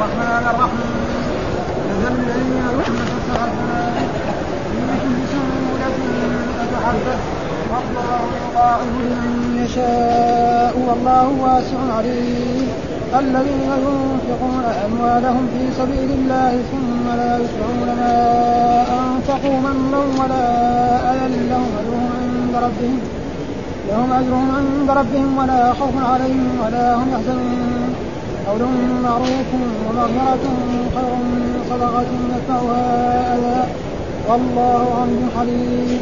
الرحمن الرحيم. مثل الذين يحملون السنة في كل مئة حبة والله يضاعف لمن يشاء والله واسع عليم. الذين ينفقون أموالهم في سبيل الله ثم لا يتبعون ما أنفقوا منا ولا أذى لهم أجرهم عند ربهم. لهم أجرهم عند ربهم ولا خوف عليهم ولا هم يحزنون. قول معروف ومغفرة خير من صدقة يتبعها أذى. والله غني حليم.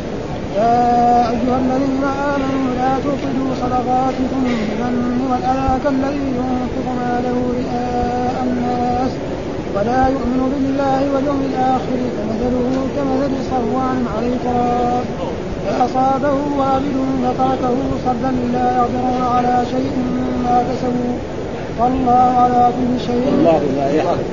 يا أيها الذين آمنوا لا تبطلوا صدقاتكم بالمن والأذى كالذي ينفق ماله رئاء الناس. ولا يؤمن بالله واليوم الآخر فمثله كمثل صفوان عليه تراب فأصابه وابل فتركه صدا لا يقدرون على شيء مما كسبوا. والله على كل شيء. والله لا يهدي.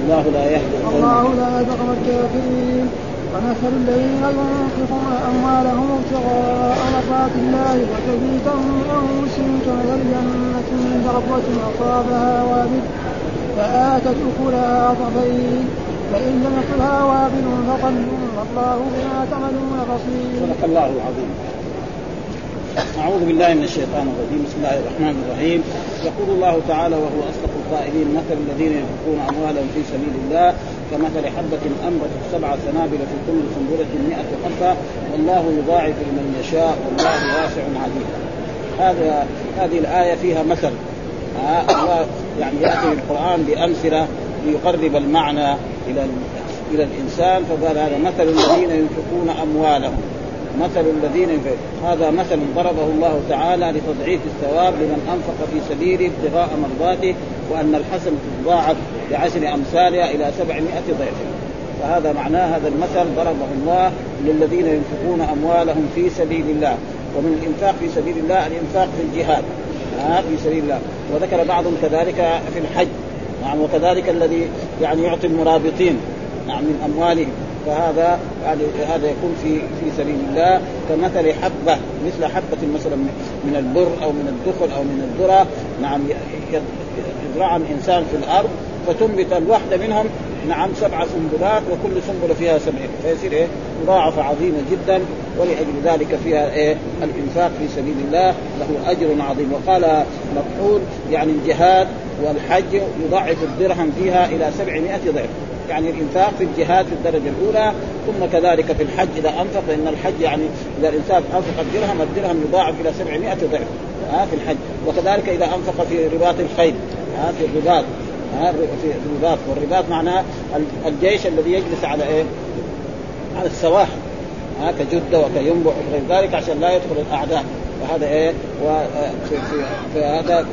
الله لا يهدي. الله لا يهدي الكافرين. ومثل الذين ينفقون أموالهم ابتغاء مرضات الله وتثبيتا من انفسهم كمثل جنة بربوة أصابها وابل فآتت أكلها ضعفين. فإن لم يكلها وابل فطل والله بما تعملون بصير. صدق الله العظيم. أعوذ بالله من الشيطان الرجيم. بسم الله الرحمن الرحيم. يقول الله تعالى وهو أصدق القائلين مثل الذين ينفقون أموالهم في سبيل الله كمثل حبة أنبتت سبع سنابل في كل سنبلة مئة حبة. والله يضاعف لمن يشاء. والله واسع عليم. هذا هذه الآية فيها مثل. آه الله يعني يأتي القرآن بأمثلة ليقرب المعنى إلى إلى الإنسان. فقال هذا مثل الذين ينفقون أموالهم. مثل الذين هذا مثل ضربه الله تعالى لتضعيف الثواب لمن أنفق في سبيله ابتغاء مرضاته وأن الحسنه تضاعف بعشر أمثالها إلى سبعمائة ضعف. فهذا معناه هذا المثل ضربه الله للذين ينفقون أموالهم في سبيل الله ومن الإنفاق في سبيل الله الإنفاق في الجهاد. ها في سبيل الله. وذكر بعضهم كذلك في الحج. نعم وكذلك الذي يعني يعطي المرابطين نعم من أموالهم. فهذا يعني هذا يكون في في سبيل الله كمثل حبة مثل حبة مثلا من البر أو من الدخل أو من الذرة. نعم يزرعها الإنسان في الأرض فتنبت الواحده منهم. نعم سبع سنبلات وكل سنبلة فيها سبع فيصير إيه؟ مضاعفة عظيمة جدا. ولأجل ذلك فيها إيه؟ الإنفاق في سبيل الله. له أجر عظيم. وقال مكحول يعني الجهاد والحج يضاعف الدرهم فيها إلى 700 ضعف. يعني الإنفاق في الجهاد في الدرجة الأولى ثم كذلك في الحج. إذا أنفق لأن الحج يعني إذا الإنسان أنفق الدرهم الدرهم يضاعف إلى 700 ضعف ها في الحج. وكذلك إذا أنفق في رباط الخيل ها في الرباط ها في الرباط. والرباط معناه الجيش الذي يجلس على إيه؟ على السواحل ها كجدة وكينبع وغير ذلك عشان لا يدخل الأعداء. وهذا إيه؟ وهذا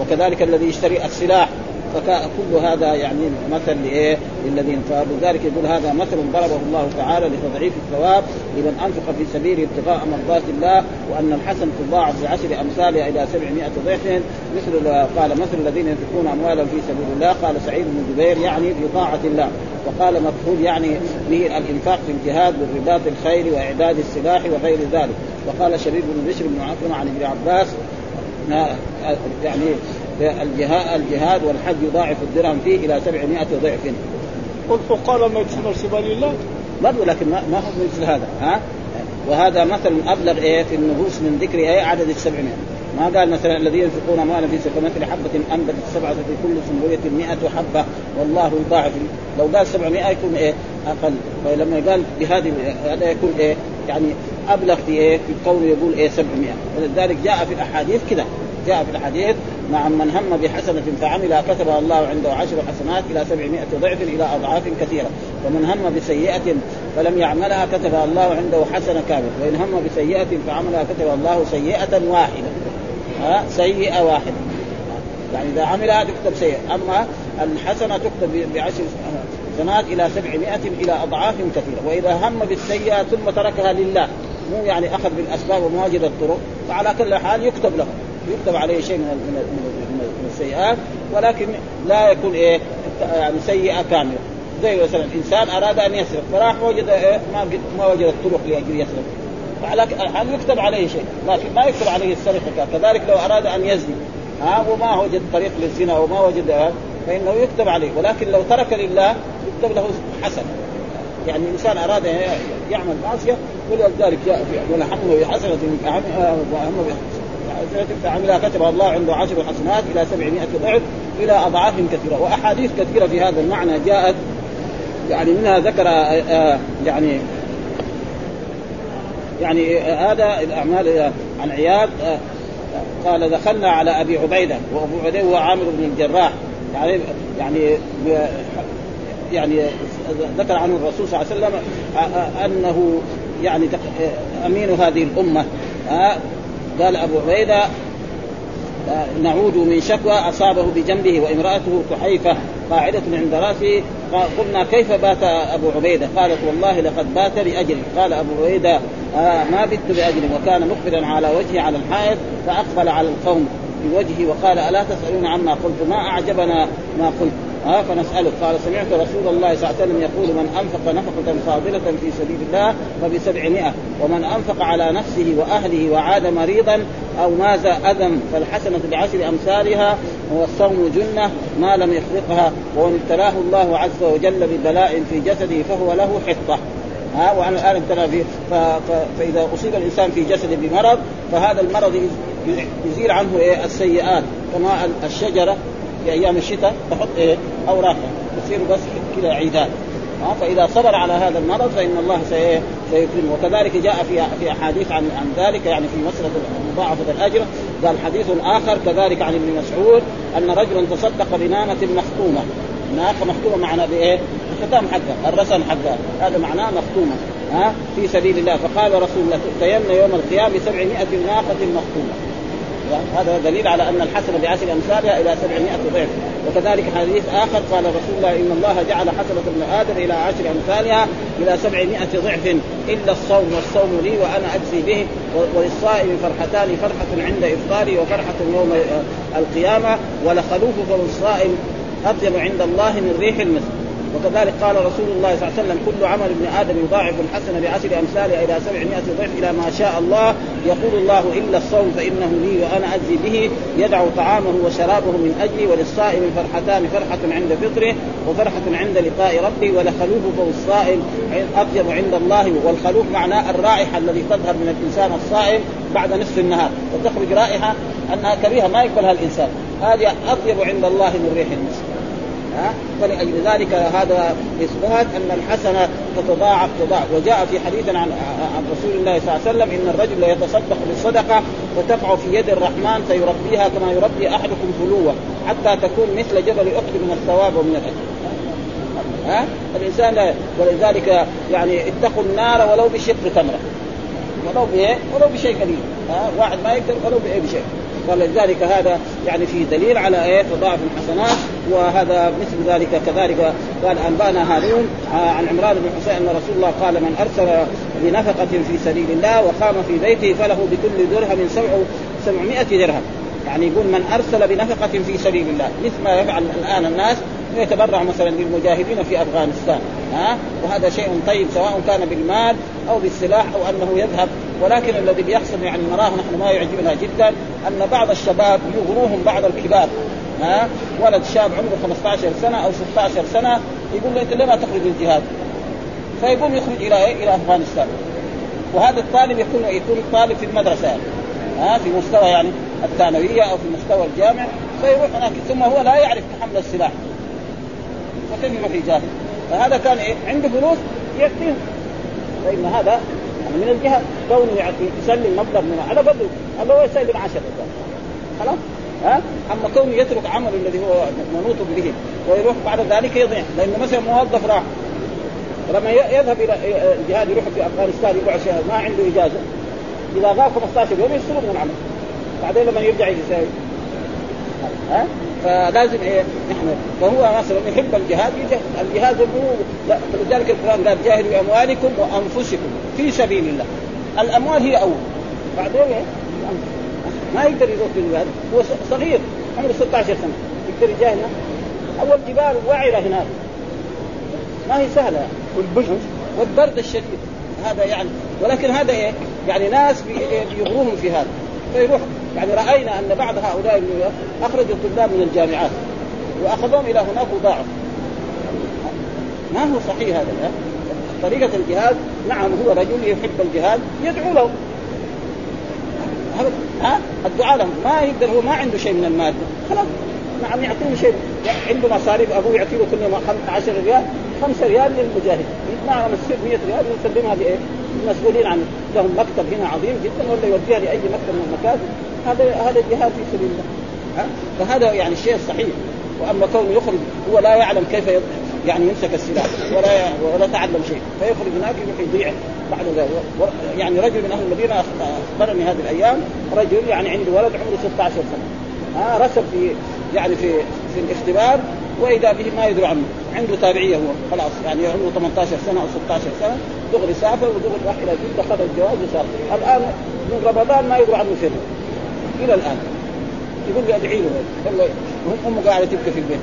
وكذلك الذي يشتري السلاح فكل هذا يعني مثل لإيه؟ للذين فلذلك يقول هذا مثل ضربه الله تعالى لتضعيف الثواب لمن أنفق في سبيله ابتغاء مرضات الله وأن الحسن تضاعف بعشر امثالها إلى 700 ضعف. مثل قال مثل الذين ينفقون اموالهم في سبيل الله قال سعيد بن جبير يعني في طاعه الله. وقال مكحول يعني به الإنفاق في الجهاد والرباط الخير وإعداد السلاح وغير ذلك. وقال شبيب بن بشر بن عكرمه عن ابن عباس يعني الجهاد الجهاد والحج يضاعف الدرهم فيه إلى 700 ضعف. وقال ما يدخل سبيل الله برضه لكن ما, ما هو مثل هذا ها؟ وهذا مثل أبلغ إيه في النفوس من ذكر إيه عدد ال 700 ما قال مثلا الذين ينفقون اموالا في كمثل حبة أنبتت سبعة في كل سنبلة 100 حبة والله يضاعف. لو قال 700 يكون إيه أقل. فلما قال بهذه هذا يكون إيه يعني أبلغ في إيه؟ في قوله يقول إيه؟ 700 ولذلك جاء في الأحاديث كذا. جاء في الحديث نعم من هم بحسنة فعملها كتبها الله عنده عشر حسنات إلى سبعمائة ضعف إلى أضعاف كثيرة. ومن هم بسيئة فلم يعملها كتبها الله عنده حسنة كاملة. وإن هم بسيئة فعملها كتبها الله سيئة واحدة. ها؟ سيئة واحدة. يعني إذا عملها تكتب سيئة. أما الحسنة تكتب بعشر حسنات إلى سبعمائة إلى أضعاف كثيرة. وإذا هم بالسيئة ثم تركها لله. مو يعني أخذ بالأسباب ومواجد الطرق فعلى كل حال يكتب له. يكتب عليه شيء من من من السيئات ولكن لا يكون إيه يعني سيئة كاملة. زي مثلا إنسان أراد أن يسرق فراح وجد إيه ما ما وجد الطرق لأجل يسرق. فعلى حال يكتب عليه شيء لكن ما يكتب عليه السرقة كذلك لو أراد أن يزني. ها وما وجد طريق للزنا وما وجد فإنه يكتب عليه. ولكن لو ترك لله يكتب له حسن. يعني الانسان أراد يعمل معصية ولذلك ولا حمله بحسنه وهم فعملها كتب الله عنده عشر حسنات إلى 700 ضعف إلى أضعاف كثيرة. وأحاديث كثيرة في هذا المعنى جاءت يعني منها ذكر يعني يعني هذا الأعمال عن عياض قال دخلنا على أبي عبيدة وأبو عبيدة هو عامر بن الجراح. يعني يعني يعني ذكر عنه الرسول صلى الله عليه وسلم أنه يعني أمين هذه الأمة. قال أبو عبيدة نعود من شكوى أصابه بجنبه وامرأته كحيفه قاعدة عند رأسه. قلنا كيف بات أبو عبيدة؟ قالت والله لقد بات لاجلي، قال أبو عبيدة آه ما بت لاجلي وكان مقبلا على وجهه على الحائط فأقبل على القوم بوجهه وقال ألا تسألون عما قلت؟ ما أعجبنا ما قلت. ها فنسألك. قال سمعت رسول الله صلى الله عليه وسلم يقول من أنفق نفقة فاضلة في سبيل الله فبسبعمائة ومن أنفق على نفسه وأهله وعاد مريضا أو ماز أذم فالحسنة بعشر أمثالها والصوم جنة ما لم يخلقها ومن ابتلاه الله عز وجل ببلاء في جسده فهو له حطة. ها وأنا الآن ابتلى في فإذا أصيب الإنسان في جسده بمرض فهذا المرض يزيل عنه إيه؟ السيئات كما الشجرة. في أيام الشتاء تحط إيه اوراقها تصير بس كذا عيدان. فإذا صبر على هذا المرض فإن الله سيكرمه وكذلك جاء في في أحاديث عن عن ذلك يعني في مساله مضاعفه الأجر قال حديث آخر كذلك عن ابن مسعود أن رجلا تصدق بنامه مختومة. ناقة مختومة معنا بإيه؟ الختام حقها الرسم حقها. هذا معناه مختومة. ها في سبيل الله. فقال رسول الله تؤتين يوم القيامة بسبعمائة ناقة مختومة. هذا دليل على أن الحسنه بعشر أمثالها إلى 700 ضعف. وكذلك حديث آخر قال رسول الله إن الله جعل حسنه ابن آدم إلى عشر أمثالها إلى 700 ضعف. إلا الصوم والصوم لي وأنا أجزي به وللصائم فرحتان فرحة عند إفطاري وفرحة يوم القيامة. ولخلوف فم الصائم أطيب عند الله من ريح المسك وكذلك قال رسول الله صلى الله عليه وسلم كل عمل ابن آدم يضاعف الحسنه بعشر امثالها إلى 700 ضعف إلى ما شاء الله يقول الله إلا الصوم فإنه لي وأنا اجزي به يدع طعامه وشرابه من أجلي وللصائم فرحتان فرحة عند فطره وفرحة عند لقاء ربه ولخلوف فهو الصائم اطيب عند الله والخلوف معناه الرائحة الذي تظهر من الإنسان الصائم بعد نصف النهار وتخرج رائحة أنها كريهه ما يقبلها الإنسان. هذه اطيب عند الله من ريح المسك ها؟ فلأجل ذلك هذا إثبات أن الحسنة تتضاعف تضاعف. وجاء في حديث عن عن رسول الله صلى الله عليه وسلم إن الرجل يتصدق بالصدقة فتقع في يد الرحمن فيربيها كما يربي أحدكم فلوة حتى تكون مثل جبل أحد من الثواب ومن الأجر ها؟ الإنسان لا ولذلك يعني اتقوا النار ولو بشق تمرة. ولو بإيه؟ ولو بشيء قليل. ها؟ واحد ما يقدر ولو بإيه؟ بشيء. فلذلك هذا يعني في دليل على إيه؟ تضاعف الحسنات وهذا مثل ذلك كذلك. قال انبانا هارون عن عمران بن حسين أن رسول الله قال من أرسل بنفقة في سبيل الله وقام في بيته فله بكل درهم سبع سبعمائة درهم. يعني يقول من أرسل بنفقة في سبيل الله مثل ما يفعل الآن الناس يتبرع مثلا للمجاهدين في أفغانستان. ها؟ وهذا شيء طيب سواء كان بالمال أو بالسلاح أو أنه يذهب ولكن الذي بيحصل يعني نراه نحن ما يعجبنا جدا أن بعض الشباب يغروهم بعض الكبار ها ولد شاب عمره 15 سنة أو 16 سنة يقول له أنت ليه ما تخرج للجهاد؟ فيقوم يخرج إلى إيه؟ إلى أفغانستان وهذا الطالب يكون يكون طالب في المدرسة يعني. ها في مستوى يعني الثانوية أو في مستوى الجامع فيروح هناك ثم هو لا يعرف حمل السلاح فكيف يروح يجاهد؟ فهذا كان إيه؟ عنده فلوس يكفيه فإن هذا من الجهة كونه يسلم مبلغ من على قدره الله هو يسلم 10 خلاص؟ ها؟ أما كونه يترك عمله الذي هو منوط به ويروح بعد ذلك يضيع. لأنه مثلا موظف راح لما يذهب إلى الجهاد يروح في أفغانستان يقعد شهر ما عنده إجازة. إذا غاب 15 يوم يفصلوا من العمل. بعدين لما يرجع يساوي ها؟ فلازم إيه؟ نحن. فهو مثلا يحب الجهاد الجهاد هو فلذلك القرآن قال جاهدوا بأموالكم وأنفسكم في سبيل الله. الأموال هي أول. بعدين إيه؟ ما يقدر يروح للجهاد. هو صغير عمره 16 سنة. يقدر يجاهد أول جبال وعرة هناك. ما هي سهلة. والبشر والبرد الشديد. هذا يعني ولكن هذا إيه؟ يعني ناس بيغروهم في هذا. فيروح يعني رأينا أن بعض هؤلاء أخرجوا الطلاب من الجامعات وأخذوهم إلى هناك وضاعوا ما هو صحيح هذا؟ طريقة الجهاد نعم هو رجل يحب الجهاد يدعو له. ها؟ الدعاء لهم. ما يقدر هو ما عنده شيء من المال. خلاص. نعم يعطيه شيء. عنده مصاريف أبوه يعطيه كل يوم 10 ريال 5 ريال للمجاهد. معهم 100 ريال يسلمها لإيه؟ المسؤولين عن لهم مكتب هنا عظيم جدا ولا يوديها لاي مكتب من المكاتب. هذا هذا جهاد في سبيل الله؟ فهذا يعني الشيء الصحيح وأما كونه يخرج هو لا يعلم كيف يعني يمسك السلاح ولا ولا تعلم شيء. فيخرج هناك يروح يضيع بعد ذلك يعني رجل من أهل المدينة أخبرني هذه الأيام رجل يعني عنده ولد عمره 16 سنة. ها؟ رسب في يعني في في الاختبار وإذا به ما يدري عنه. عنده تابعية هو خلاص. يعني عمره 18 سنة أو 16 سنة دغري سافر ودغري راح إلى جده خذ الجواز وسافر الآن من رمضان ما يدري عنه شيء. إلى الآن. يقول لي أدعي له. امه قاعدة تبكي في البيت.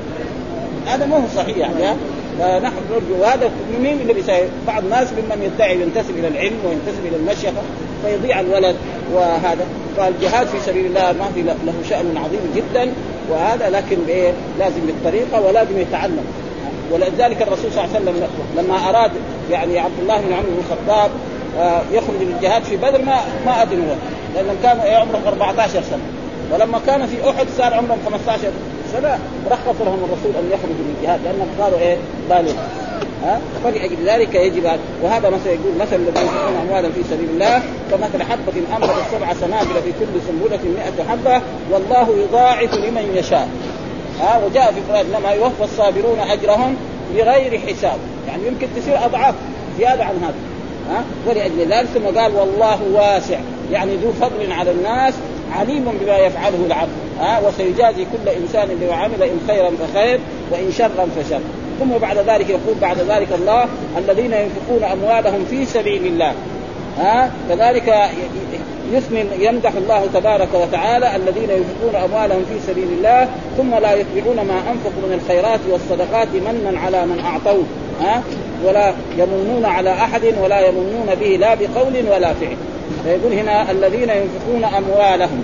هذا ما هو صحيح يعني فنحن نرجو وهذا مين اللي بيساعد؟ بعض الناس ممن يدعي ينتسب إلى العلم وينتسب إلى المشيخة فيضيع الولد وهذا. فالجهاد في سبيل الله ما في له شأن عظيم جدا. وهذا لكن بإيه؟ لازم بالطريقة ولازم يتعلم. ولذلك الرسول صلى الله عليه وسلم لما أراد يعني عبد الله بن عمرو بن الخطاب آه، يخرج للجهاد في بدر ما ما اذنوا لانهم كانوا عمرهم 14 سنة. ولما كان في أحد صار عمرهم 15 سنة رخص لهم الرسول أن يخرجوا للجهاد لأنهم صاروا إيه؟ بالغ. ها؟ فلأجل ذلك يجب وهذا مثلا يقول مثل الذين ينفقون اموالا في سبيل الله كمثل حبة أنبتت سبع سنابل في كل سنبلة 100 حبة والله يضاعف لمن يشاء. ها؟ وجاء في القرآن إنما يوفى الصابرون أجرهم بغير حساب. يعني يمكن تصير أضعاف زيادة عن هذا. ها؟ ولأجل ذلك ثم قال والله واسع. يعني ذو فضل على الناس عليم بما يفعله العبد. ها؟ وسيجازي كل إنسان بما عمل إن خيرا فخير وإن شرا فشر. ثم بعد ذلك يقول بعد ذلك الله الذين ينفقون أموالهم في سبيل الله. ها؟ كذلك يثمن يمدح الله تبارك وتعالى الذين ينفقون أموالهم في سبيل الله ثم لا يتبعون ما أنفقوا من الخيرات والصدقات منا على من أعطوه. ها؟ ولا يمنون على أحد ولا يمنون به لا بقول ولا فعل. فيقول هنا الذين ينفقون أموالهم.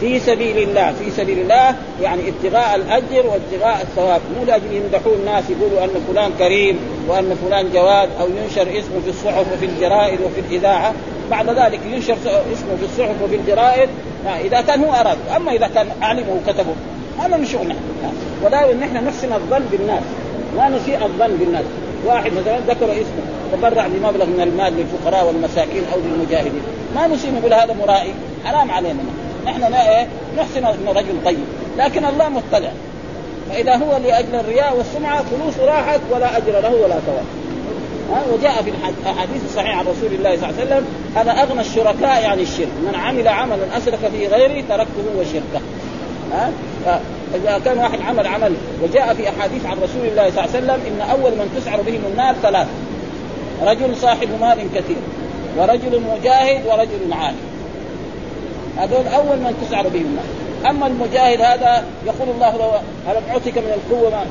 في سبيل الله في سبيل الله يعني ابتغاء الأجر وابتغاء الثواب. مو لاجل يمدحون الناس يقولوا أن فلان كريم وأن فلان جواد أو ينشر اسمه في الصحف وفي الجرائد وفي الإذاعة. بعد ذلك ينشر اسمه في الصحف وفي الجرائد. إذا كان هو أراد. أما إذا كان أعلمه وكتبه. هذا من شغلنا ودائما نحن نحسن الظن بالناس. ما نسيء الظن بالناس. واحد مثلا ذكر اسمه تبرع بمبلغ من المال للفقراء والمساكين أو للمجاهدين. ما نسيء نقول هذا مرائي. حرام علينا. نحن إيه نحسن انه رجل طيب لكن الله مطلع. فإذا هو لأجل الرياء والسمعة فلوس راحت ولا أجر له ولا ثواب. وجاء في الاحاديث الصحيحه عن رسول الله صلى الله عليه وسلم أنا أغنى الشركاء عن الشرك. من عمل عملا اشرك فيه غيري تركته وشركه ها اذا كان واحد عمل عمل وجاء في أحاديث عن رسول الله صلى الله عليه وسلم إن أول من تسعر بهم النار ثلاث رجل صاحب مال كثير ورجل مجاهد ورجل عالم. هذول أول من تسعر بهم. النار أما المجاهد هذا يقول الله له هل أعطيك من القوة ما,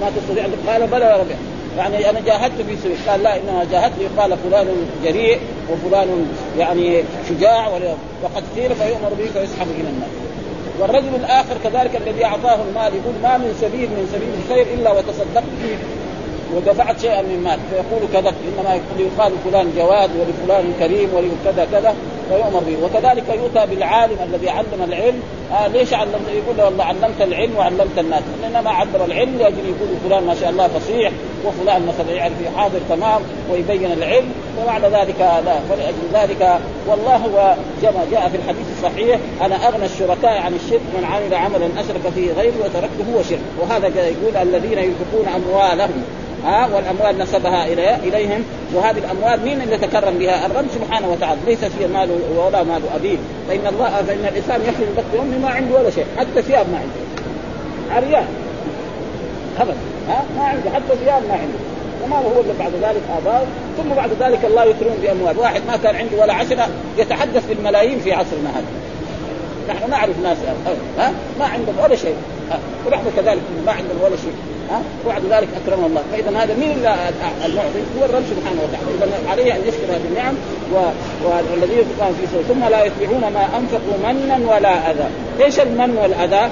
ما تستطيع قال بلى يا ربي. يعني أنا جاهدت في سبيل. قال لا إنما جاهدت. يقال فلان جريء وفلان يعني شجاع وقد قيل فيؤمر به فيسحب إلى النار. والرجل الآخر كذلك الذي أعطاه المال يقول ما من سبيل من سبيل الخير إلا وتصدقت فيه. ودفعت شيئا من مال. فيقول كذا إنما يقال فلان جواد ولفلان كريم ولكذا كذا فيؤمر به. وكذلك يؤتى بالعالم الذي علم العلم. آه ليش علم؟ يقول له والله علمت العلم وعلمت الناس. إنما علم العلم لاجل يقول فلان ما شاء الله فصيح وفلان مثلا يعرف حاضر تمام ويبين العلم وبعد ذلك لا فلاجل ذلك والله هو كما جاء في الحديث الصحيح أنا أغنى الشركاء عن الشرك من عمل عملا أشرك فيه غيري وتركته هو شرك. وهذا يقول الذين ينفقون أموالهم. ها والأموال نسبها إلي إليهم. وهذه الأموال مين اللي تكرم بها؟ الرب سبحانه وتعالى. ليس هي مال ولا مال أبيه. فإن الله فإن الإنسان يخرج من بطن أمه ما عنده ولا شيء. حتى ثياب ما عنده. عريان. ابدا ها ما عنده. حتى ثياب ما عنده. وما هو إلا بعد ذلك آباء. ثم بعد ذلك الله يكرم بأموال. واحد ما كان عنده ولا عشرة يتحدث بالملايين في عصرنا هذا. نحن نعرف ناس ها ما عندهم ولا شيء. ونحن كذلك ما عندنا ولا شيء. ها؟ وبعد ذلك اكرمه الله. فإذا هذا مين المعطي؟ هو الرب سبحانه وتعالى. إذا عليه أن يشكر هذه النعم والذين ينفقون في سبيل ثم لا يتبعون ما أنفقوا منا ولا أذى. إيش المن والأذى؟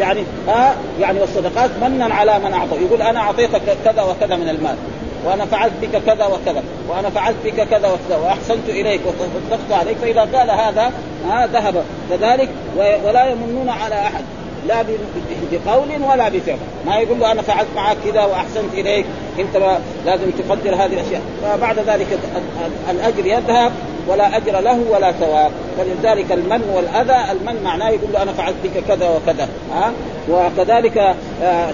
يعني ها يعني والصدقات منا على من أعطى. يقول أنا اعطيتك كذا وكذا من المال. وأنا فعلت بك كذا وكذا. وأنا فعلت بك كذا وكذا. وأحسنت إليك وتصدقت عليك. فإذا قال هذا ها ذهب. كذلك ولا يمنون على أحد. لا بقول ولا بفعل. ما يقول له أنا فعلت معك كذا وأحسنت إليك أنت لازم تقدر هذه الأشياء. فبعد ذلك الأجر يذهب ولا أجر له ولا ثواب. فلذلك المن والأذى المن معناه يقول له أنا فعلت بك كذا وكذا. ها؟ وكذلك آه،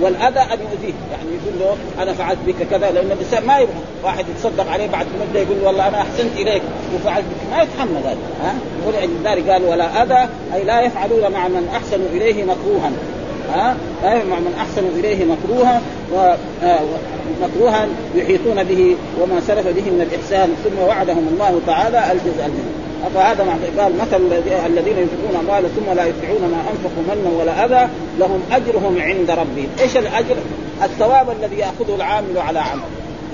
والأذى أن يؤذيه. يعني يقول له أنا فعلت بك كذا لأن الإنسان ما يبغى. واحد يتصدق عليه بعد مدة يقول له والله أنا أحسنت إليك وفعلت بك ما يتحمل هذا. ها؟ ولذلك قال ولا أذى أي لا يفعلون مع من احسنوا إليه مكروها. ها مع من احسنوا إليه مكروها ومكروها يحيطون به وما سلف به من الإحسان ثم وعدهم الله تعالى الجزاء فهذا قال مثل الذين ينفقون أموالا ثم لا يتبعون ما أنفقوا منا ولا أذى لهم أجرهم عند ربهم، إيش الأجر؟ الثواب الذي يأخذه العامل على عمل.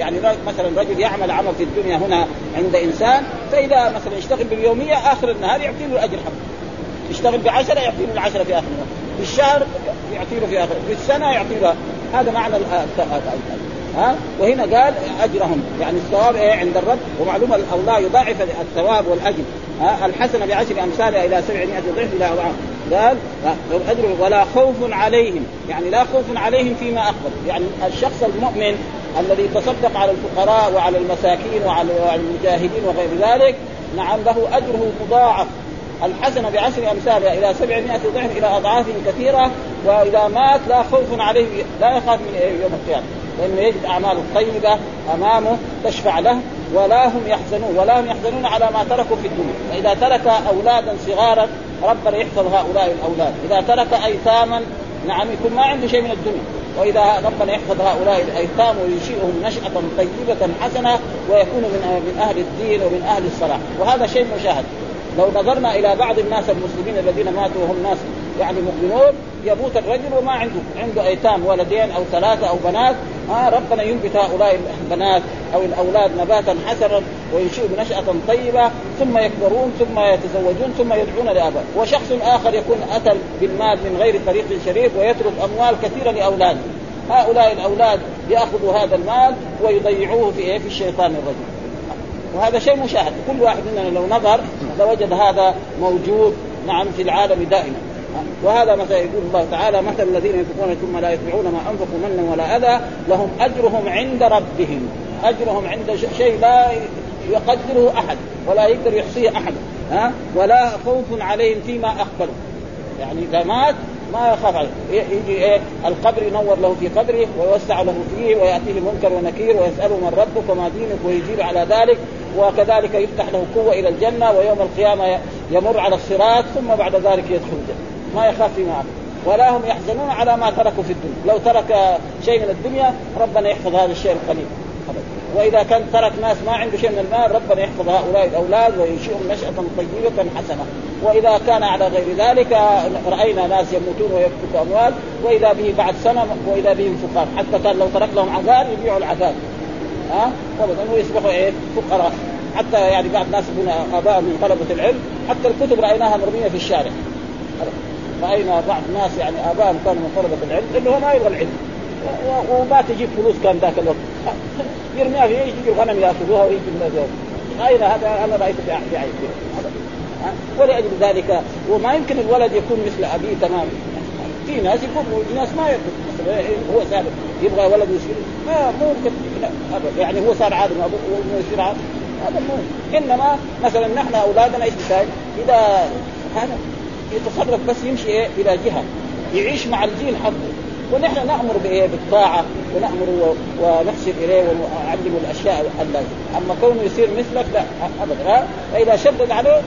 يعني مثلا رجل يعمل عمل في الدنيا هنا عند إنسان فإذا مثلا يشتغل باليومية آخر النهار يعطي له الأجر حقه. يشتغل بعشرة يعطي له العشرة في آخر النهار. في الشهر يعطي له في اخر في السنة يعطي له هذا معنى ها؟ وهنا قال أجرهم. يعني الثواب إيه عند الرب؟ ومعلومة الله يضاعف الثواب والأجر. ها؟ الحسنة بعشر أمثالها إلى 700 ضعف إلى اضعاف قال اجر ولا خوف عليهم. يعني لا خوف عليهم فيما اقبل يعني الشخص المؤمن الذي تصدق على الفقراء وعلى المساكين وعلى المجاهدين وغير ذلك نعم له أجره مضاعف. الحسنة بعشر أمثالها إلى 700 ضعف إلى أضعاف كثيرة وإذا مات لا خوف عليه لا يخاف من يوم القيامة لأنه يجد أعماله الطيبه أمامه تشفع له ولا هم يحزنون ولا هم يحزنون على ما تركوا في الدنيا. فإذا ترك أولادا صغارا ربنا يحفظ هؤلاء الأولاد. إذا ترك أيتاما نعم يكون ما عنده شيء من الدنيا. وإذا ربنا يحفظ هؤلاء الأيتام وينشئهم نشأة طيبة حسنة ويكونوا من من أهل الدين ومن أهل الصلاح. وهذا شيء مشاهد. لو نظرنا إلى بعض الناس المسلمين الذين ماتوا وهم ناس يعني مؤمنون يموت الرجل وما عنده عنده أيتام ولدين أو ثلاثة أو بنات آه ربنا ينبت هؤلاء البنات أو الأولاد نباتا حسنا وينشئوا نشأة طيبة ثم يكبرون ثم يتزوجون ثم يدعون لآبائهم، وشخص آخر يكون أتى بالمال من غير طريق شريف ويترك أموال كثيرة لأولاده. هؤلاء الأولاد يأخذوا هذا المال ويضيعوه في إيه؟ في الشيطان الرجيم. وهذا شيء مشاهد، كل واحد مننا لو نظر لوجد هذا موجود نعم في العالم دائما. وهذا مثلا يقول الله تعالى مثل الذين ينفقون ثم لا يتبعون ما أنفقوا منا ولا أذى لهم أجرهم عند ربهم. أجرهم عند شيء لا يقدره أحد ولا يقدر يحصيه أحد ها؟ ولا خوف عليهم فيما أخبروا. يعني إذا مات ما يخاف عليه. يجي إيه؟ القبر ينور له في قبره ويوسع له فيه ويأتيه منكر ونكير ويسأله من ربك وما دينك ويجيب على ذلك. وكذلك يفتح له قوة إلى الجنة ويوم القيامة يمر على الصراط ثم بعد ذلك يدخل الجنة. ما يخاف فيما أخذ ولا هم يحزنون على ما تركوا في الدنيا. لو ترك شيء من الدنيا ربنا يحفظ هذا الشيء القليل. وإذا كان ترك ناس ما عنده شيء من المال ربنا يحفظ هؤلاء الأولاد وينشئهم نشأة طيبة حسنة. وإذا كان على غير ذلك رأينا ناس يموتون ويفقدوا أموال وإذا به بعد سنة وإذا بهم فقراء حتى كان لو ترك لهم عقار يبيعوا العقار ها؟ ابدا ويصبحوا إيه؟ فقراء. حتى يعني بعض الناس يكون آباء من طلبة العلم حتى الكتب رأيناها مرمية في الشارع. رأينا بعض الناس يعني ابائهم كانوا من طلبة العلم إنه هو ما يبغى العلم. وما تجيب فلوس كان ذاك الوقت. يرميها في يجي الغنم يأخذوها ويجي اين هذا أنا رايته في عين ولأجل ذلك وما يمكن الولد يكون مثل أبيه تماما. في ناس يكون ناس ما يكون هو سابق يبغى ولد يصير ما ممكن يعني هو صار عادل ابوه يصير عادل هذا مو إنما مثلا نحن أولادنا إيش نساوي؟ إذا هذا يتصرف بس يمشي إيه إلى جهة يعيش مع الجيل حقه. ونحن نأمر بإيه؟ بالطاعة ونأمر ونحسن إليه ونعلم الأشياء اللازمه أما كونه يصير مثلك لا ابدا. فإذا شدد عليه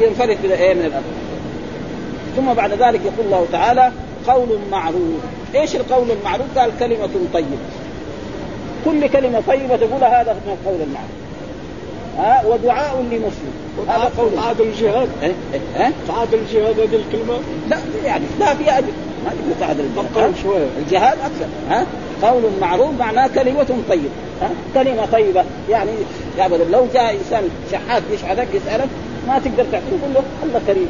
ينفلت من إيه من ثم بعد ذلك يقول الله تعالى قول معروف. إيش القول المعروف؟ قال كلمة طيبة. كل كلمة طيبة تقولها هذا من القول المعروف. ها؟ ودعاء لمسلم. هذا قول. تعادل الجهاد. إيه؟ إيه؟ تعادل الجهاد هذه الكلمة؟ لا يعني لا في اجر ما تقول تعادل الجهاد الجهاد أكثر. ها؟ قول معروف معناه كلمة طيبة. ها؟ كلمة طيبة. يعني ابدا لو جاء إنسان شحات يشحذك يسألك ما تقدر تعطيه تقول له الله كريم.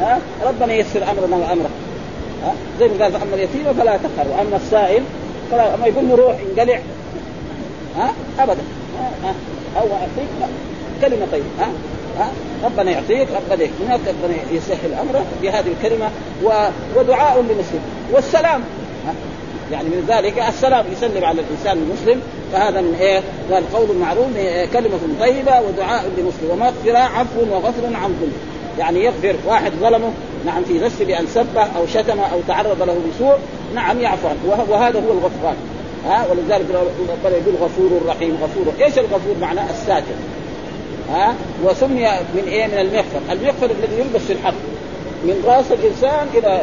ها؟ ربنا ييسر أمرنا وأمرك. ها؟ زي ما قال أما اليتيم فلا تقهر وأما السائل فلا أما يقول له روح انقلع ها؟ أبدا. ها؟ أو أعطيك كلمة طيبة. ها؟ ها؟ ربنا يعطيك ربنا يكرمك ربنا يسهل امره بهذه الكلمة و... ودعاء للمسلم. والسلام. ها؟ يعني من ذلك السلام يسلم على الإنسان المسلم. فهذا من إيه؟ قال قول معروف إيه؟ كلمة طيبة ودعاء لمسلم ومغفرة عفو وغفر عن ظلم يعني يغفر واحد ظلمه نعم في نفسه بان سبه أو شتمه أو تعرض له بسوء نعم يعفو عنه. وهذا هو الغفران. ها ولذلك ربنا يقول غفور رحيم غفور. إيش الغفور؟ معناه الساتر ها وسمي من إيه؟ من المغفر. المغفر الذي يلبس في الحق من رأس الإنسان إلى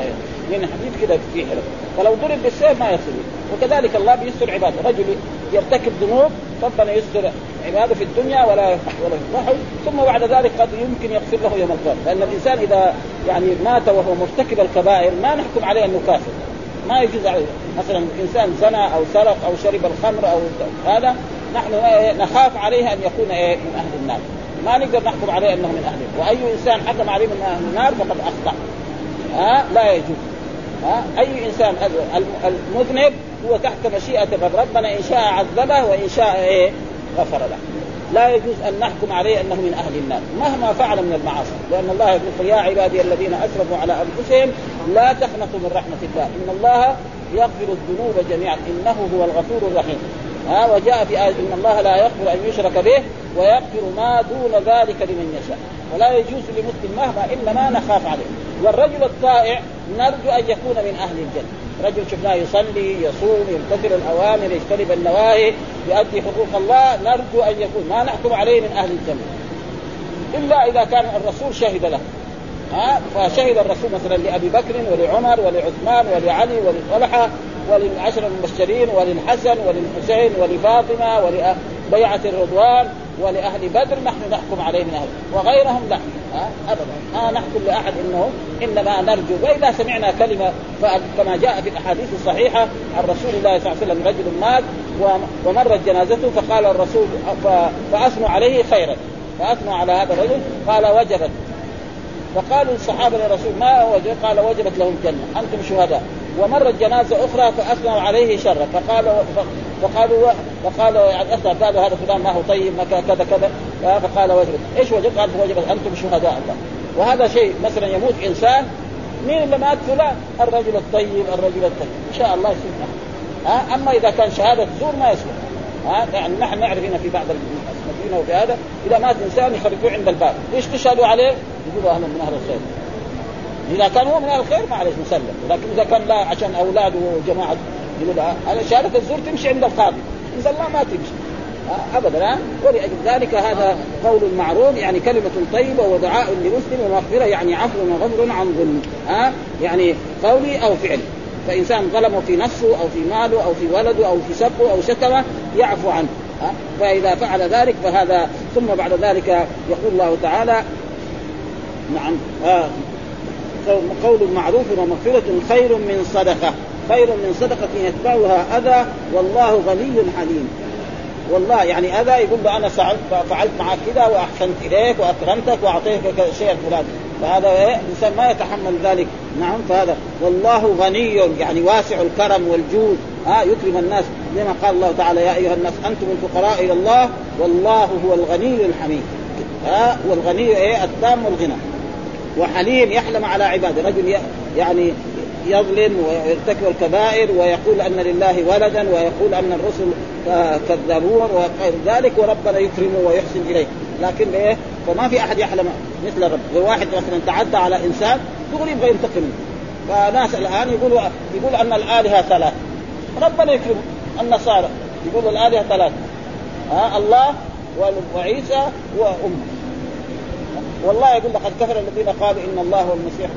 من حديد كده في حلق فلو ضرب بالسيف ما يصل وكذلك الله بيستر عباده. رجل يرتكب ذنوب ربنا يستر عباده في الدنيا ولا ولا يفضحه ثم بعد ذلك قد يمكن يغفر له يوم القيامة. لأن الإنسان إذا يعني مات وهو مرتكب الكبائر ما نحكم عليه أنه كافر. ما يجوز عليه. مثلا إنسان زنى أو سرق أو شرب الخمر أو هذا نحن نخاف عليه أن يكون إيه؟ من أهل النار. ما نقدر نحكم عليه أنه من اهله وأي إنسان حكم عليه من أهل النار فقد أخطأ. ها؟ لا يجوز. ها؟ أي إنسان المذنب هو تحت مشيئة الرب ربنا إن شاء عذبه وإن شاء إيه غفر له. لا يجوز أن نحكم عليه أنه من أهل النار مهما فعل من المعاصي. لأن الله يقول يا عبادي الذين أسرفوا على أنفسهم لا تقنطوا من رحمة الله. إن الله يغفر الذنوب جميعا إنه هو الغفور الرحيم. ها وجاء في آية إن الله لا يغفر أن يشرك به ويغفر ما دون ذلك لمن يشاء. ولا يجوز لمسلم مهما إلا ما نخاف عليه. والرجل الطائع نرجو أن يكون من أهل الجنة. رجل شفناه يصلي يصوم يمتثل الأوامر يجتنب النواهي يؤدي حقوق الله نرجو أن يكون. ما نحكم عليه من أهل الجنة. إلا إذا كان الرسول شهد له. ها؟ فشهد الرسول مثلا لأبي بكر ولعمر ولعثمان ولعلي ولطلحة. وللعشر المبشرين وللحسن وللحسين ولفاطمة ولبيعه الرضوان ولأهل بدر نحن نحكم عليه من أهل وغيرهم لا. ابدا. ما نحكم لأحد انه إنما نرجو وإذا سمعنا كلمة كما جاء في الأحاديث الصحيحة عن رسول الله صلى الله عليه وسلم رجل مات ومرت جنازته فقال الرسول فأثنوا عليه خيرا. فأثنوا على هذا الرجل قال وجبت. فقالوا الصحابة للرسول ما وجب قال وجبت له الجنة. أنتم شهداء. ومرت جنازة أخرى فأثنوا عليه شرا. فقالوا فقالوا فقالوا يعني اثنى قالوا هذا فلان ما هو طيب ما كذا كذا فقال وجبت. إيش وجبت؟ قال وجبت أنتم شهداء الله. وهذا شيء مثلا يموت إنسان مين اللي مات فلان؟ الرجل الطيب الرجل الطيب. إن شاء الله يصير ها أما إذا كان شهادة زور ما يصلح ها يعني نحن نعرف هنا في بعض المدينة وفي هذا. إذا مات إنسان يخرجوه عند الباب. ليش تشهدوا عليه؟ يقولوا أهلا من أهل الخير. إذا كان هو من أهل الخير ما عليه مسلم لكن إذا كان لا عشان أولاده وجماعة يقول هذا شهادة الزور تمشي عند القاضي. عند الله ما تمشي. ابدا ها ولأجل ذلك هذا قول معروف يعني كلمة طيبة ودعاء لمسلم ومغفرة يعني عفو وغفر عن ظلم. ها يعني قولي أو فعلي. فإنسان ظلمه في نفسه أو في ماله أو في ولده أو في سبه أو شتمه يعفو عنه. ها فإذا فعل ذلك فهذا ثم بعد ذلك يقول الله تعالى نعم آه. قول معروف ومغفرة خير من صدقة. خير من صدقة يتبعها أذى والله غني حليم. والله يعني أذى يقول له أنا فعلت معك كذا وأحسنت إليك وأكرمتك وأعطيتك شيء الفلاني فهذا إيه؟ الإنسان ما يتحمل ذلك. نعم فهذا والله غني يعني واسع الكرم والجود. ها آه يكرم الناس. لما قال الله تعالى يا أيها الناس أنتم الفقراء إلى الله والله هو الغني الحميد. ها آه والغني إيه؟ التام الغنى وحليم يحلم على عباده. رجل يعني يظلم ويرتكب الكبائر ويقول أن لله ولدا ويقول أن الرسل كذابون وغير ذلك وربنا يكرمه ويحسن إليه. لكن إيه فما في أحد يحلم مثل الرب. واحد مثلا تعدى على إنسان دغري يبغى ينتقم فناس الآن يقولوا يقول أن الآلهة ثلاث. ربنا يكرمه النصارى. يقولوا الآلهة ثلاث. ها الله وعيسى وأمه. والله يقول لقد كفر الذين قالوا إن الله هو المسيح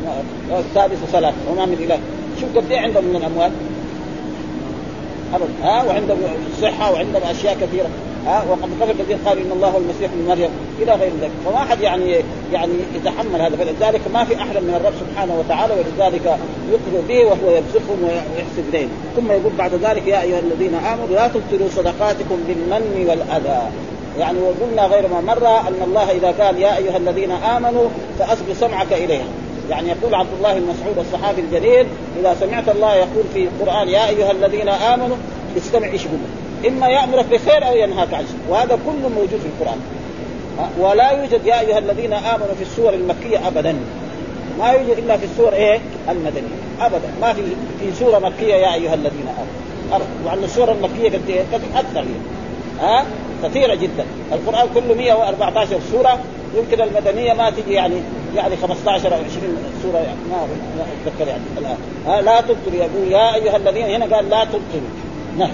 السادس ثلاث وما من إله. شوف قد إيه عندهم من الاموال ها؟ وعندهم صحة وعندهم أشياء كثيرة. ها؟ وقد كفر الذين قالوا إن الله هو المسيح ابن مريم إلى غير ذلك. فما أحد يعني يعني يتحمل هذا. فلذلك ما في احلم من الرب سبحانه وتعالى ولذلك يقر به وهو يرزقهم ويحسن اليه ثم يقول بعد ذلك يا أيها الذين آمنوا لا تبطلوا صدقاتكم بالمن والأذى. يعني وقلنا غير ما مرة أن الله إذا قال يا أيها الذين آمنوا فأصغ سمعك إليها. يعني يقول عبد الله بن مسعود الصحابي الجليل إذا سمعت الله يقول في القرآن يا أيها الذين آمنوا استمع إيش إما يأمرك بخير أو ينهاك عن وهذا كله موجود في القرآن. ولا يوجد يا أيها الذين آمنوا في السور المكية ابدا. ما يوجد إلا في السور إيه؟ المدنية. ابدا. ما في في سورة مكية يا أيها الذين آمنوا. وعن السورة المكية قد إيه؟ قد أكثر ها؟ كثيرة جدا. القرآن كله 114 سورة. يمكن المدنية ما تجي يعني يعني 15 أو 20 سورة يعني. ما أتذكر يعني الآن. ها؟ لا تبطلوا يقول يا أيها الذين هنا قال لا تبطلوا. نهي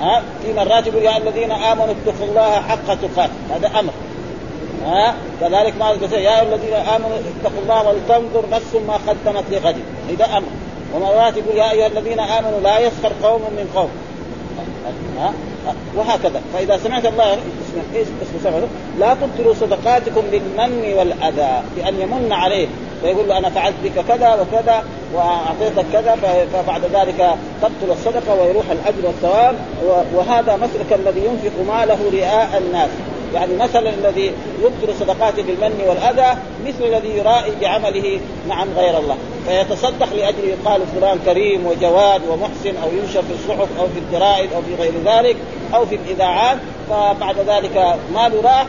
ها؟ في مرات يقول يا الذين آمنوا اتقوا الله حق تقاته. هذا أمر. ها؟ كذلك ما يا الذين آمنوا اتقوا الله ولتنظر نفس ما قدمت لغد. هذا أمر. ومرات يقول يا أيها الذين آمنوا لا يسخر قوم من قوم. ها؟ وهكذا. فإذا سمعت الله إيش اسمه لا تبطلوا صدقاتكم بالمن والأذى بأن يمن عليه. فيقول له أنا فعلت بك كذا وكذا وأعطيتك كذا فبعد ذلك تبطل الصدقة ويروح الأجر والثواب. وهذا مسلك الذي ينفق ماله رئاء الناس. يعني مثلا الذي يبطل صدقاته بالمن والأذى مثل الذي يرائي بعمله نعم غير الله. فيتصدق لأجل يقال فلان كريم وجواد ومحسن أو ينشر في الصحف أو في الجرائد أو في غير ذلك أو في الإذاعات فبعد ذلك ماله راح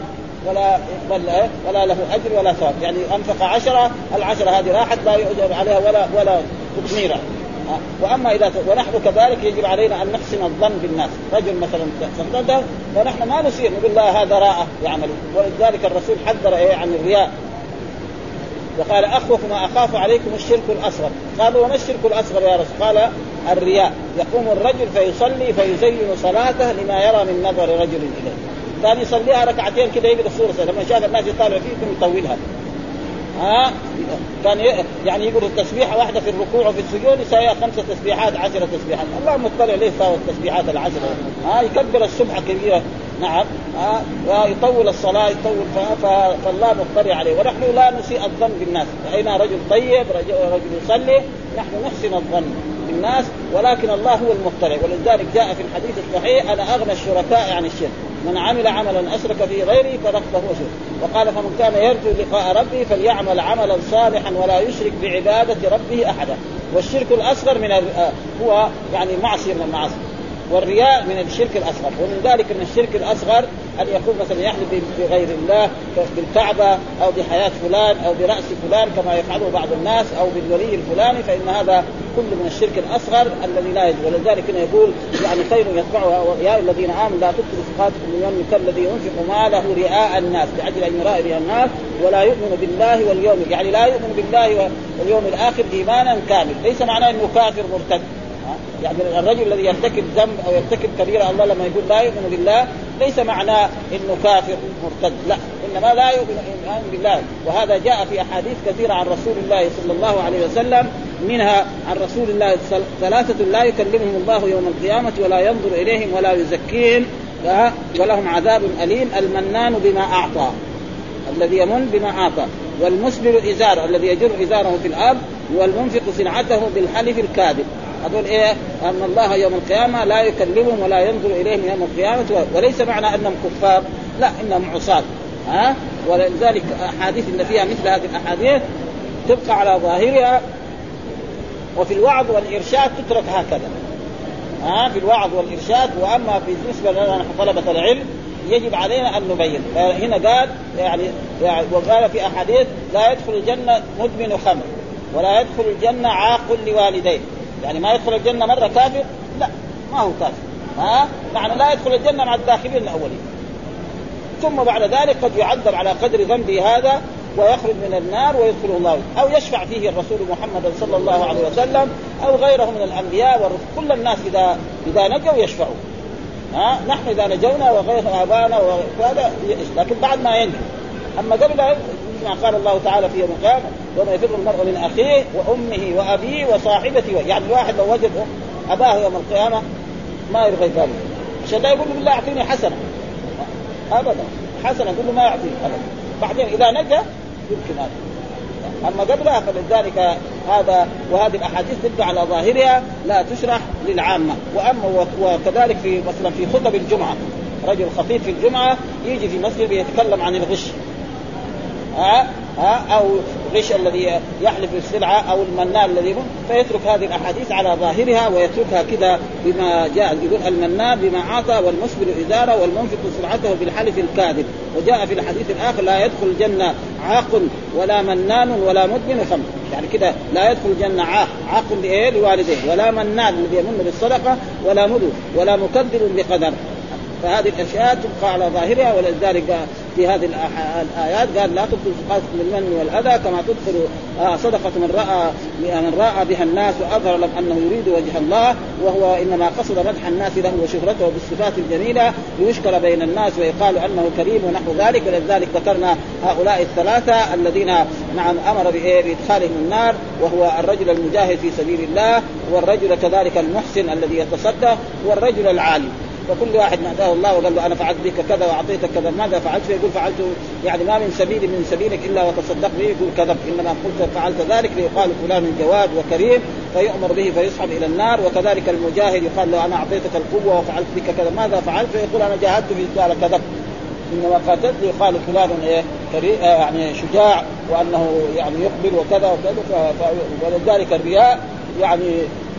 ولا يقبل ولا له أجر ولا ثواب. يعني أنفق عشرة العشرة هذه راحت لا يؤجر عليها ولا ولا تثميره وأما إذا ونحن كذلك يجب علينا أن نحسن الظن بالناس، رجل مثلا تصدق ونحن ما نسير نقول لا هذا راءة يعمل ولذلك الرسول حذر إيه عن الرياء وقال أخوف ما أخاف عليكم الشرك الأصغر، قالوا وما الشرك الأصغر يا رسول؟ قال الرياء، يقوم الرجل فيصلي فيزين صلاته لما يرى من نظر رجل إليه. كان يصليها ركعتين كذا يقرا السوره لما شاف الناس يطالعوا فيه يطولها. ها؟ كان يعني يقول التسبيحة واحدة في الركوع وفي السجود يساويها خمسة تسبيحات عشرة تسبيحات. الله مطلع ليه ساوى التسبيحات العشرة. ها؟ يكبر السبحه كبيرة. نعم. ها؟ ويطول الصلاة يطول فالله مطلع عليه. ونحن لا نسيء الظن بالناس. راينا رجل طيب رجل يصلي. نحن نحسن الظن بالناس ولكن الله هو المطلع. ولذلك جاء في الحديث الصحيح أنا أغنى الشركاء عن الشرك. من عمل عملا أشرك فيه غيري فنفسه شرك. وقال فمن كان يرجو لقاء ربه فليعمل عملا صالحا ولا يشرك بعبادة ربه احدا. والشرك الأصغر من هو يعني معصية من المعاصي. والرياء من الشرك الأصغر ومن ذلك أن الشرك الأصغر أن يقول مثلا يحلف بغير الله بالكعبة أو بحياة فلان أو برأس فلان كما يفعله بعض الناس أو بالولي الفلاني فإن هذا كله من الشرك الأصغر الذي لا يجوز. ولذلك هنا يقول يعني خير يتبعها يا الذين آمنوا لا تبطلوا من كالذي ينفق ماله رئاء الناس لأجل أن يرائي رئاء الناس ولا يؤمن بالله واليوم يعني لا يؤمن بالله واليوم الآخر ايمانا كامل ليس معناه إنه كافر مرتد. يعني الرجل الذي يرتكب ذنب أو يرتكب كبيرة الله لما يقول لا يؤمن بالله ليس معناه إنه كافر مرتد لا إنما لا يؤمن بالله. وهذا جاء في أحاديث كثيرة عن رسول الله صلى الله عليه وسلم منها عن رسول الله ثلاثة لا يكلمهم الله يوم القيامة ولا ينظر إليهم ولا يزكيهم ولهم عذاب أليم المنان بما أعطى الذي يمن بما أعطى والمسبل إزار الذي يجر إزاره في الأرض والمنفق سلعته بالحلف الكاذب. هذول إيه؟ أن الله يوم القيامة لا يكلمهم ولا ينظر إليهم يوم القيامة وليس معنى أنهم كفار لا إنهم عصاة. ها؟ ولذلك أحاديث اللي فيها مثل هذه الأحاديث تبقى على ظاهرها وفي الوعظ والإرشاد تترك هكذا. ها؟ في الوعظ والإرشاد وأما بالنسبة لنا طلبة العلم يجب علينا أن نبين. هنا قال يعني, يعني وقال في أحاديث لا يدخل الجنة مدمن خمر ولا يدخل الجنة عاق لوالديه. يعني ما يدخل الجنة مرة كافر؟ لا ما هو كافر. ها؟ معنى لا يدخل الجنة مع الداخلين الأولين. ثم بعد ذلك قد يعذب على قدر ذنبه هذا ويخرج من النار ويدخله الله. أو يشفع فيه الرسول محمد صلى الله عليه وسلم أو غيره من الأنبياء كل الناس إذا إذا نجوا يشفعوا ها؟ نحن إذا نجونا وغير ابائنا وهذا لكن بعد ما ينجو. أما قبل ما قال الله تعالى في يوم القيامة يوم يفر المرء من أخيه وأمه وأبيه وصاحبته. يعني الواحد لو وجد أباه يوم القيامة ما يرضى يقابله عشان لا يقول له بالله أعطيني حسنة. ابدا. حسنة يقول له ما يعطيك ابدا. بعدين إذا نجا يمكن هذا. أما قبلها فلذلك هذا وهذه الأحاديث تبقى على ظاهرها لا تشرح للعامة. وأما وكذلك في مثلا في خطب الجمعة رجل خطيب في الجمعة يجي في مسجد يتكلم عن الغش. ها ها أو غش الذي يحلف بالسلعة أو المنان الذي فيترك هذه الأحاديث على ظاهرها ويتركها كذا بما جاء يقول المنان بما أعطى والمسبل إزارة والمنفق سلعته بالحلف الكاذب. وجاء في الحديث الآخر لا يدخل الجنة عاق ولا منان ولا مدمن خمر. يعني كذا لا يدخل الجنة عاق. عاق لايه؟ لوالديه. ولا منان الذي يمن بالصدقة ولا مدو ولا مكذب بقدر. فهذه الأشياء تبقى على ظاهرها ولذلك في هذه الآيات قال لا تبطل صدقات بالمن والاذى كما تدخل آه، صدقة من رأى من رأى بها الناس وأظهر لهم أنه يريد وجه الله وهو إنما قصد مدح الناس له وشهرته بالصفات الجميله ليشكر بين الناس ويقال أنه كريم ونحو ذلك ولذلك ذكرنا هؤلاء الثلاثة الذين نعم أمر بإدخالهم النار وهو الرجل المجاهد في سبيل الله والرجل كذلك المحسن الذي يتصدق والرجل العالم. فكل واحد ناداه الله وقال له أنا فعلت بك كذا وأعطيتك كذا ماذا فعلت؟ فيقول فعلت يعني ما من سبيل من سبيلك إلا وتصدق به يقول كذب إنما قلت فعلت ذلك ليقال فلان جواد وكريم فيؤمر به فيسحب إلى النار وكذلك المجاهد يقال له أنا أعطيتك القوة وفعلت بك كذا ماذا فعلت؟ فيقول أنا جاهدت في قال كذب إنما قاتلت يقال فلان إيه آه يعني شجاع وأنه يعني يقبل وكذا وكذا ولذلك الرياء يعني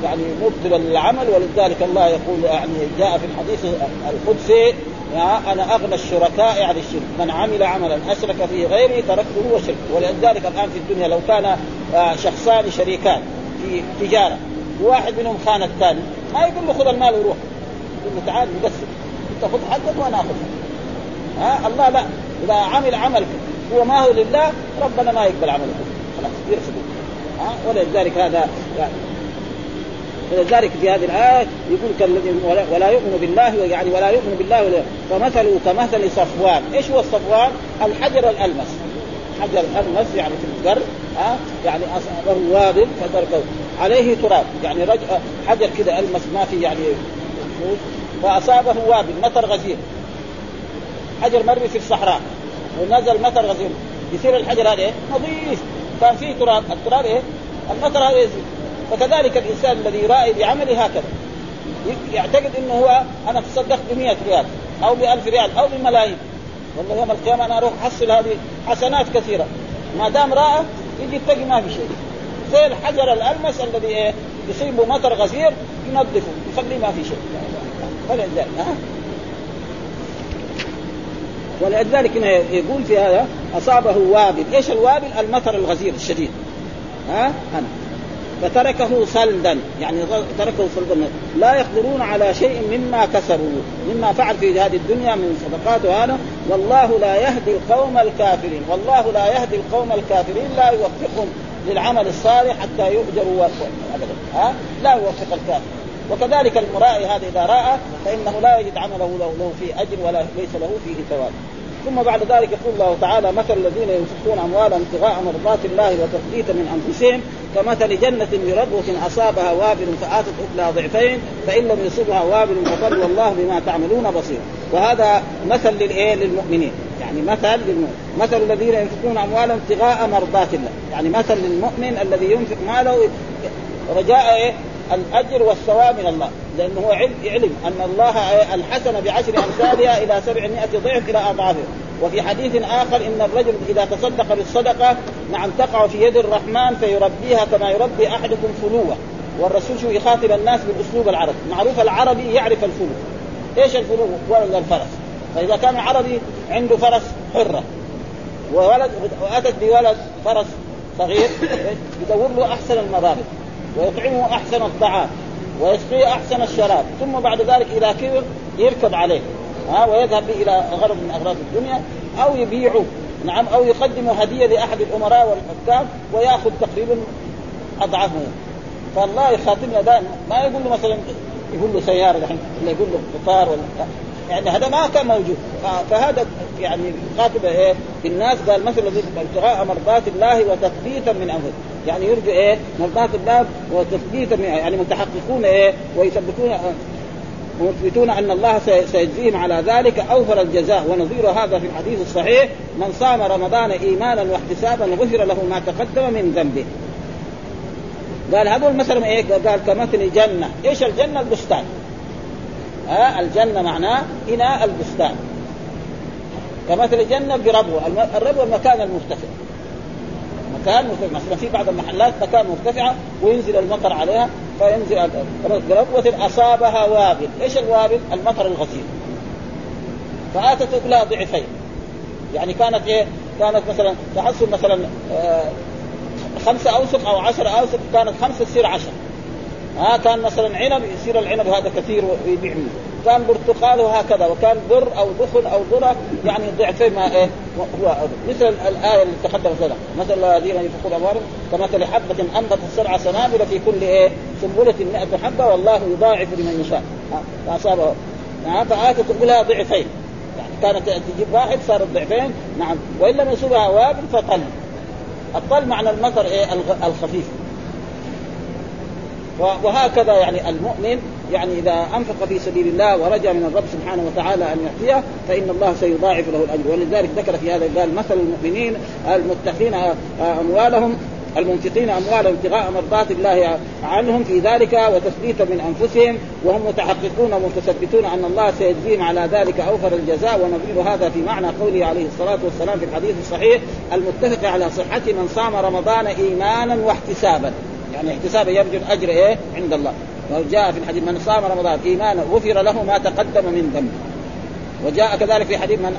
يعني مبطلا للعمل ولذلك الله يقول يعني جاء في الحديث القدسي أنا أغنى الشركاء عن الشرك من عمل عملا أشرك فيه غيري تركته وشرك ولذلك الآن في الدنيا لو كان آه، شخصان شريكان في تجارة وواحد منهم خان الثاني ما يقول له خذ المال وروح يقول له تعال نقسم أنت خذ حقك وأنا اخذ ها الله لا إذا عمل عمل هو ما هو لله ربنا ما يقبل عمله خلاص يرفضه. ها ولذلك هذا يعني ولذلك في هذه الآية يقول كالذي ولا يؤمن بالله يعني ولا يؤمن بالله فمثله كمثل صفوان، إيش هو الصفوان؟ الحجر الألمس. حجر الألمس يعني في القر ها؟ يعني أصابه وابل فتركه عليه تراب. يعني رج... حجر كذا ألمس ما في يعني فأصابه وابل مطر غزير. حجر مرمي في الصحراء. ونزل مطر غزير. يصير الحجر هذا إيه؟ نظيف. كان فيه تراب. التراب إيه؟ المطر هذا يزيد. فكذلك الإنسان الذي يرائي بعمله هكذا يعتقد إنه هو أنا تصدقت ب 100 ريال أو ب 1000 ريال أو بملايين والله يوم القيامة أنا أروح أحصل هذه حسنات كثيرة ما دام راى يجي يتقي ما في شيء زي الحجر الألمس الذي إيه يصيبه مطر غزير ينظفه يخليه ما في شيء فلذلك ها ولذلك يقول في هذا أصابه وابل، إيش الوابل؟ المطر الغزير الشديد. ها؟ أنا. فتركه صلدا يعني تركه صلدا لا يقدرون على شيء مما كسبوا مما فعل في هذه الدنيا من صدقات وهذا. والله لا يهدي القوم الكافرين والله لا يهدي القوم الكافرين لا يوفقهم للعمل الصالح حتى يؤجروا ابدا ها؟ لا يوفق الكافر. وكذلك المرائي هذا إذا رأى فإنه لا يجد عمله له, له فيه أجر ولا ليس له فيه ثواب. ثم بعد ذلك يقول الله تعالى مثل الذين ينفقون اموالهم ابتغاء مرضات الله وتثبيتا من أنفسهم كمثل جنة بربوة أصابها وابل فآتت أكلها ضعفين فإن لم يصبها وابل فقل والله بما تعملون بصير. وهذا مثل للإيه؟ للمؤمنين. يعني مثل للمؤمن. مثل الذين ينفقون أموالهم ابتغاء مرضات الله. يعني مثل للمؤمن الذي ينفق ماله رجاء إيه؟ الأجر والثواب من الله. لأنه هو علم, أن الله الحسنة بعشر أمثالها إلى سبعمائة ضعف إلى أضعافه وفي حديث آخر إن الرجل إذا تصدق بالصدقة نعم تقع في يد الرحمن فيربيها كما يربي أحدكم فلوة. والرسول شو يخاطب الناس بالأسلوب العربي. معروف العربي يعرف الفلو. إيش الفلو؟ ولد الفرس. فإذا كان عربي عنده فرس حرة. وولد وأتت بولد فرس صغير يدور له أحسن المضارب ويطعمه أحسن الطعام ويسقيه أحسن الشراب ثم بعد ذلك إذا كبر يركب عليه. ها ويذهب به إلى غرض من أغراض الدنيا أو يبيعه نعم أو يقدم هدية لأحد الأمراء والحكام ويأخذ تقريبا اضعافه فالله يخاطبنا دائما ما يقول له مثلا يقول له سيارة الحين ولا يقول له قطار ولا يعني هذا ما كان موجود. فهذا يعني خاطب إيه؟ الناس قال مثل الذي ابتغاء مرضات الله وتثبيتا من انفسهم يعني يرجو إيه؟ مرضات الله وتثبيتا من يعني متحققون إيه؟ ويثبتون ويثبتون أن الله سيجزيهم على ذلك أوفر الجزاء ونظير هذا في الحديث الصحيح من صام رمضان إيمانا واحتسابا غفر له ما تقدم من ذنبه. قال هذول مثلا إيه؟ قال كمثل جنة، إيش الجنة؟ البستان. ها الجنة معناه إناء البستان. كمثل جنة بربوة، الربوة المكان المرتفع. مكان مرتفع مثلا في بعض المحلات مكان مرتفعة وينزل المطر عليها فينزل ربوة أصابها وابل، إيش الوابل؟ المطر الغزير. فآتت اكلها ضعفين. يعني كانت إيه؟ كانت مثلا تحصل مثلا آه خمسة أوسق أو عشرة أوسق كانت خمسة تصير عشرة ها كان مثلا عنب يصير العنب هذا كثير ويبيع منه كان برتقال وهكذا وكان بر أو دخن أو ذرة يعني ضعفين ما إيه هو مثل الآية اللي تقدمت لنا مثل الذين ينفقون أموالهم كمثل حبة انبت سبع سنابل في كل إيه سنبلة 100 حبة والله يضاعف لمن يشاء. فأصابه. نعم فاتت لها ضعفين. يعني كانت تجيب واحد صارت ضعفين نعم. وإن لم يصبها وابل فطل. الطل معنى المطر إيه الخفيف. وهكذا يعني المؤمن يعني إذا أنفق في سبيل الله ورجا من الرب سبحانه وتعالى أن يعطيه فإن الله سيضاعف له الأجر. ولذلك ذكر في هذا قال مثل المؤمنين المتقين أموالهم المنفقين اموالهم ابتغاء مرضات الله عنهم في ذلك وتثبيتا من أنفسهم وهم متحققون ومتثبتون أن الله سيجزيهم على ذلك أوفر الجزاء. ونظير هذا في معنى قوله عليه الصلاة والسلام في الحديث الصحيح المتفق على صحة من صام رمضان إيمانا واحتسابا. يعني احتسابا يرجو الاجر إيه؟ عند الله. وجاء في الحديث من صام رمضان ايمانا غفر له ما تقدم من ذنبه وجاء كذلك في حديث من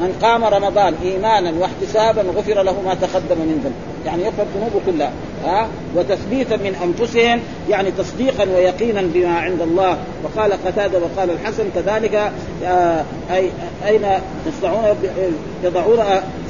من قام رمضان إيمانا واحتسابا غفر له ما تقدم من ذنبه يعني يغفر ذنوبه كلها ها؟ وتثبيتا من أنفسهم يعني تصديقا ويقينا بما عند الله. وقال قتادة وقال الحسن كذلك آه اي أين يصنعون يضعون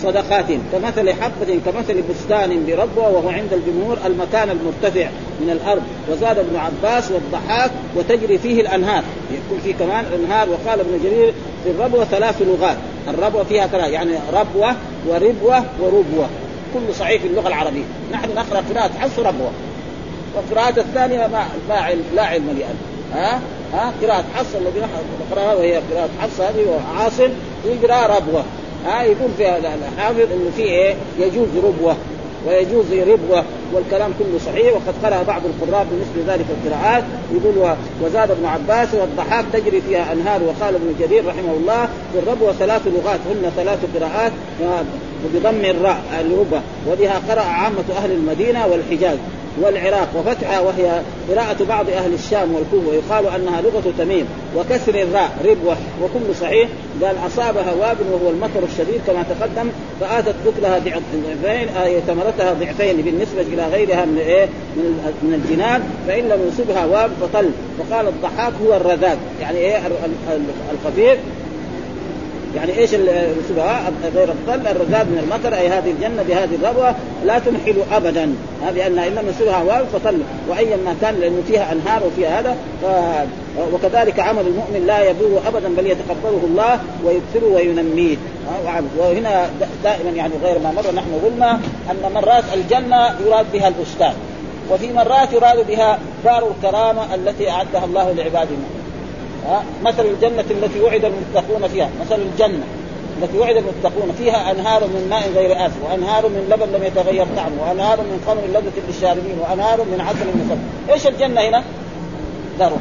صدقاتهم كمثل حبة كمثل بستان بربوة وهو عند الجمهور المكان المرتفع من الأرض. وزاد ابن عباس والضحاك وتجري فيه الأنهار. يكون فيه كمان أنهار. وقال ابن جرير في الربوة ثلاث لغات. الربوة فيها ثلاث يعني ربوة وربوة وربوة كل صحيح في اللغة العربية. نحن نقرأ قراءة حفص ربوة. والقراءة الثانية ما ما علم لا علم لي أنا. ها؟ ها؟ قراءة حفص الذي نقرأها وهي قراءة حفص هذه وعاصم يقرا ربوة. ها؟ يقول في الحافظ إنه في إيه؟ يجوز ربوة. ويجوز ربوة. والكلام كله صحيح. وقد قرأ بعض القراء بمثل ذلك القراءات. يقول وزاد ابن عباس والضحاك تجري فيها أنهار. وقال ابن جرير رحمه الله في الربوة ثلاث لغات. هن ثلاث قراءات. وبضم الراء الربة وبها قرأ عامة أهل المدينة والحجاز والعراق وفتحها وهي قراءة بعض أهل الشام والكوفة ويقال أنها لغة تميم وكسر الراء ربوة. وكل صحيح قال أصابها وابل وهو المطر الشديد كما تقدم فآتت أكلها ضعفين آية ثمرتها ضعفين بالنسبة إلى غيرها من إيه؟ من من الجنان فإن لم يصبها وابل فطل. وقال الضحاك هو الرذاذ يعني إيه؟ الخفيف يعني إيش السبعاء غير الطل الرذاذ من المطر أي هذه الجنة بهذه الربوة لا تنحل ابدا. لأن ان لم يصبها واو فطل وايا ما كان لأنه فيها أنهار وفيها هذا. ف... وكذلك عمل المؤمن لا يبور ابدا بل يتقبله الله ويكثره وينميه. وهنا دائما يعني غير ما مر نحن قلنا أن مرات الجنة يراد بها البستان. وفي مرات يراد بها دار الكرامة التي أعدها الله لعباده. مثل الجنة التي وعد المتقون فيها مثل الجنة التي وعد المتقون فيها أنهار من ماء غير آسف وأنهار من لبن لم يتغير طعمه وأنهار من خمر لذة للشاربين وأنهار من عسل مسمى إيش الجنة هنا؟ دار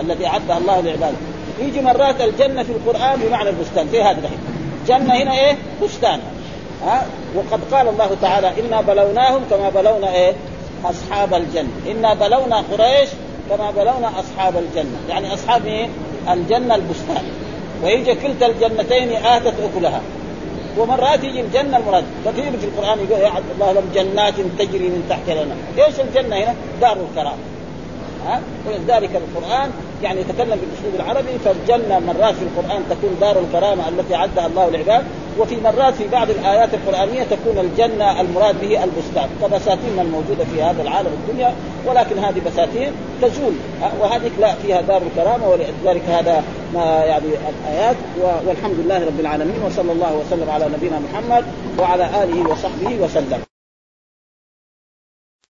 التي أعدها الله لعباده. يجي مرات الجنة في القرآن بمعنى البستان في هذا الحين جنة هنا إيه؟ بستان. ها؟ وقد قال الله تعالى إنا بلوناهم كما بلونا إيه؟ أصحاب الجنة. إنا بلونا قريش كما بلونا أصحاب الجنة، يعني أصحاب إيه؟ الجنة البستان. ويجي كلتا الجنتين آتت أكلها. ومرات يجي الجنة المراد. كثير في القرآن يقول يا عبد الله لهم جنات تجري من تحت الأنهار، إيش الجنة هنا؟ دار الكرامه ها ولذلك القرآن يعني يتكلم بالأسلوب العربي فالجنة مرات في القرآن تكون دار الكرامه التي عدها الله العباد وفي مرات في بعض الآيات القرآنية تكون الجنة المراد به البستان. كبساتين الموجودة في هذا العالم الدنيا ولكن هذه بساتين تزول. وهذه لا فيها دار الكرامه ولذلك هذا ما يعني الآيات والحمد لله رب العالمين وصلى الله وسلم على نبينا محمد وعلى آله وصحبه وسلم.